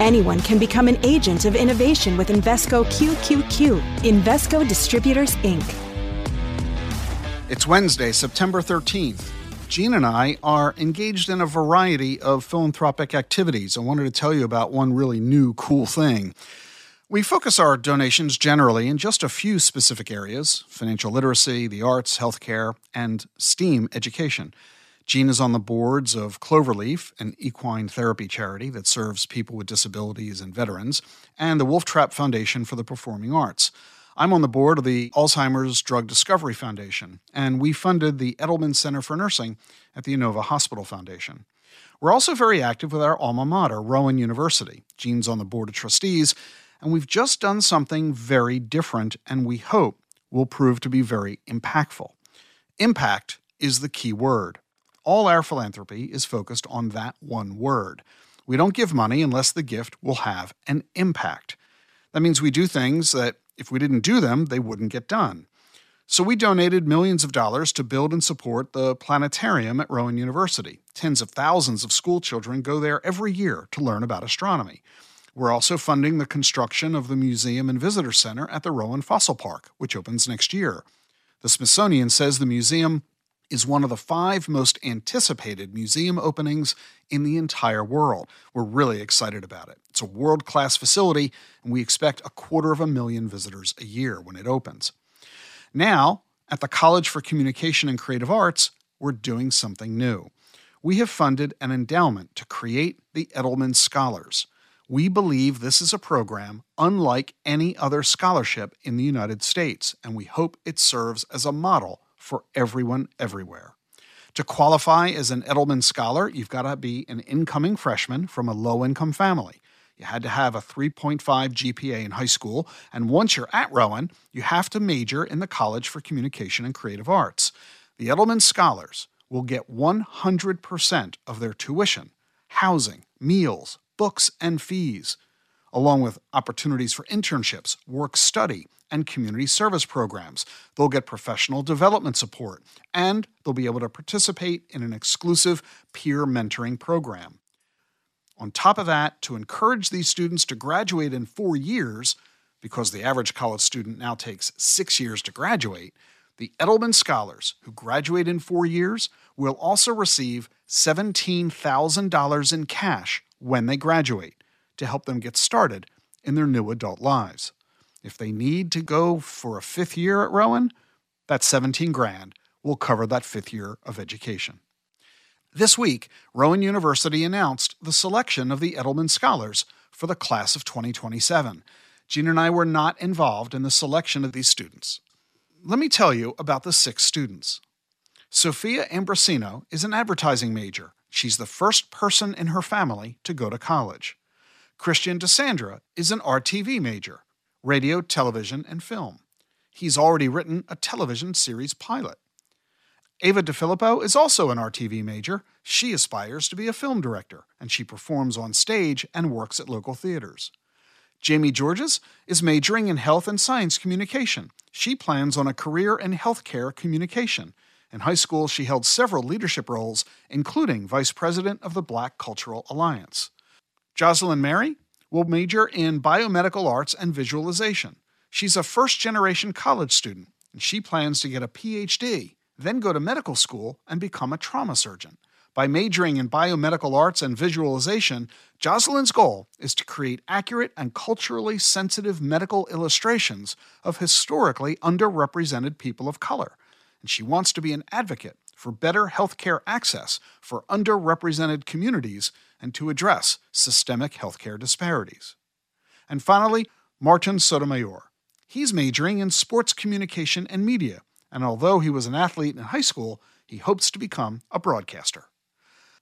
Anyone can become an agent of innovation with Invesco QQQ, Invesco Distributors, Inc. It's Wednesday, September 13th. Jean and I are engaged in a variety of philanthropic activities. I wanted to tell you about one really new, cool thing. We focus our donations generally in just a few specific areas financial literacy, the arts, healthcare, and STEAM education. Jean is on the boards of Cloverleaf, an equine therapy charity that serves people with disabilities and veterans, and the Wolf Trap Foundation for the Performing Arts. I'm on the board of the Alzheimer's Drug Discovery Foundation, and we funded the Edelman Center for Nursing at the Inova Hospital Foundation. We're also very active with our alma mater, Rowan University. Jean's on the board of trustees, and we've just done something very different and we hope will prove to be very impactful. Impact is the key word. All our philanthropy is focused on that one word. We don't give money unless the gift will have an impact. That means we do things that if we didn't do them, they wouldn't get done. So we donated millions of dollars to build and support the planetarium at Rowan University. Tens of thousands of school children go there every year to learn about astronomy. We're also funding the construction of the Museum and Visitor Center at the Rowan Fossil Park, which opens next year. The Smithsonian says the museum is one of the five most anticipated museum openings in the entire world. We're really excited about it. It's a world class facility, and we expect a quarter of a million visitors a year when it opens. Now, at the College for Communication and Creative Arts, we're doing something new. We have funded an endowment to create the Edelman Scholars. We believe this is a program unlike any other scholarship in the United States, and we hope it serves as a model for everyone everywhere. To qualify as an Edelman Scholar, you've got to be an incoming freshman from a low income family. You had to have a 3.5 GPA in high school, and once you're at Rowan, you have to major in the College for Communication and Creative Arts. The Edelman Scholars will get 100% of their tuition, housing, meals, books, and fees, along with opportunities for internships, work study, and community service programs. They'll get professional development support, and they'll be able to participate in an exclusive peer mentoring program. On top of that, to encourage these students to graduate in four years, because the average college student now takes six years to graduate, the Edelman Scholars who graduate in four years will also receive $17,000 in cash when they graduate to help them get started in their new adult lives. If they need to go for a fifth year at Rowan, that 17 grand will cover that fifth year of education. This week, Rowan University announced the selection of the Edelman Scholars for the class of 2027. Jean and I were not involved in the selection of these students. Let me tell you about the six students. Sophia Ambrosino is an advertising major. She's the first person in her family to go to college. Christian DeSandra is an RTV major radio, television, and film. He's already written a television series pilot. Ava DeFilippo is also an RTV major. She aspires to be a film director, and she performs on stage and works at local theaters. Jamie Georges is majoring in health and science communication. She plans on a career in healthcare communication. In high school, she held several leadership roles, including vice president of the Black Cultural Alliance. Jocelyn Mary will major in biomedical arts and visualization. She's a first generation college student, and she plans to get a PhD, then go to medical school and become a trauma surgeon. By majoring in biomedical arts and visualization, Jocelyn's goal is to create accurate and culturally sensitive medical illustrations of historically underrepresented people of color. And she wants to be an advocate for better healthcare access for underrepresented communities and to address systemic healthcare disparities. And finally, Martin Sotomayor. He's majoring in sports communication and media, and although he was an athlete in high school, he hopes to become a broadcaster.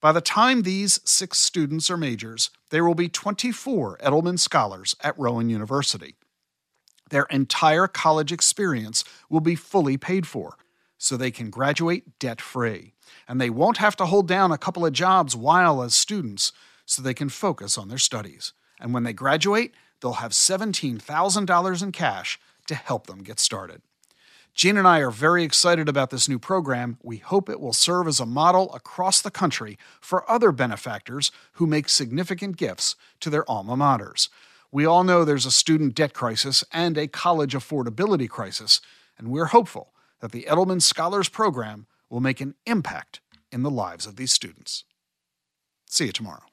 By the time these six students are majors, there will be 24 Edelman Scholars at Rowan University. Their entire college experience will be fully paid for, so they can graduate debt free. And they won't have to hold down a couple of jobs while as students, so they can focus on their studies. And when they graduate, they'll have $17,000 in cash to help them get started. Jean and I are very excited about this new program. We hope it will serve as a model across the country for other benefactors who make significant gifts to their alma maters. We all know there's a student debt crisis and a college affordability crisis, and we're hopeful that the Edelman Scholars Program will make an impact in the lives of these students. See you tomorrow.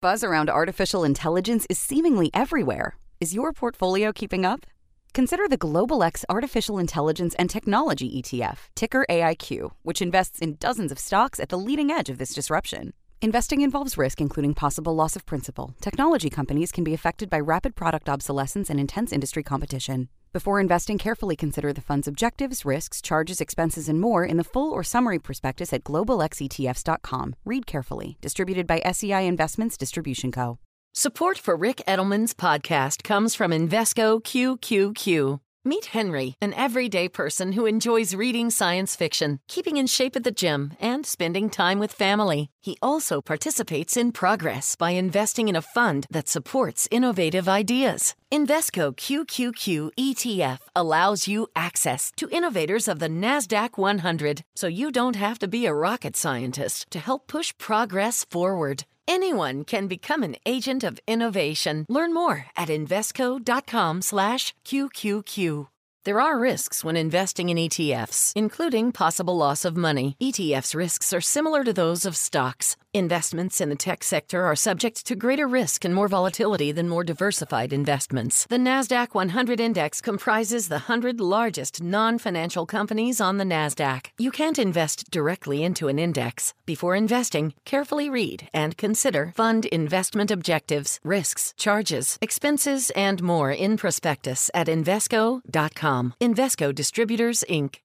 Buzz around artificial intelligence is seemingly everywhere. Is your portfolio keeping up? Consider the Global X Artificial Intelligence and Technology ETF, ticker AIQ, which invests in dozens of stocks at the leading edge of this disruption. Investing involves risk, including possible loss of principal. Technology companies can be affected by rapid product obsolescence and intense industry competition. Before investing, carefully consider the fund's objectives, risks, charges, expenses, and more in the full or summary prospectus at globalxetfs.com. Read carefully. Distributed by SEI Investments Distribution Co. Support for Ric Edelman's podcast comes from Invesco QQQ. Meet Henry, an everyday person who enjoys reading science fiction, keeping in shape at the gym, and spending time with family. He also participates in progress by investing in a fund that supports innovative ideas. Invesco QQQ ETF allows you access to innovators of the NASDAQ 100, so you don't have to be a rocket scientist to help push progress forward. Anyone can become an agent of innovation. Learn more at Invesco.com slash QQQ. There are risks when investing in ETFs, including possible loss of money. ETFs' risks are similar to those of stocks. Investments in the tech sector are subject to greater risk and more volatility than more diversified investments. The NASDAQ 100 Index comprises the 100 largest non financial companies on the NASDAQ. You can't invest directly into an index. Before investing, carefully read and consider fund investment objectives, risks, charges, expenses, and more in prospectus at Invesco.com. Invesco Distributors, Inc.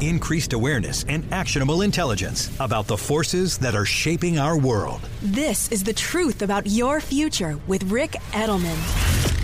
Increased awareness and actionable intelligence about the forces that are shaping our world. This is the truth about your future with Ric Edelman.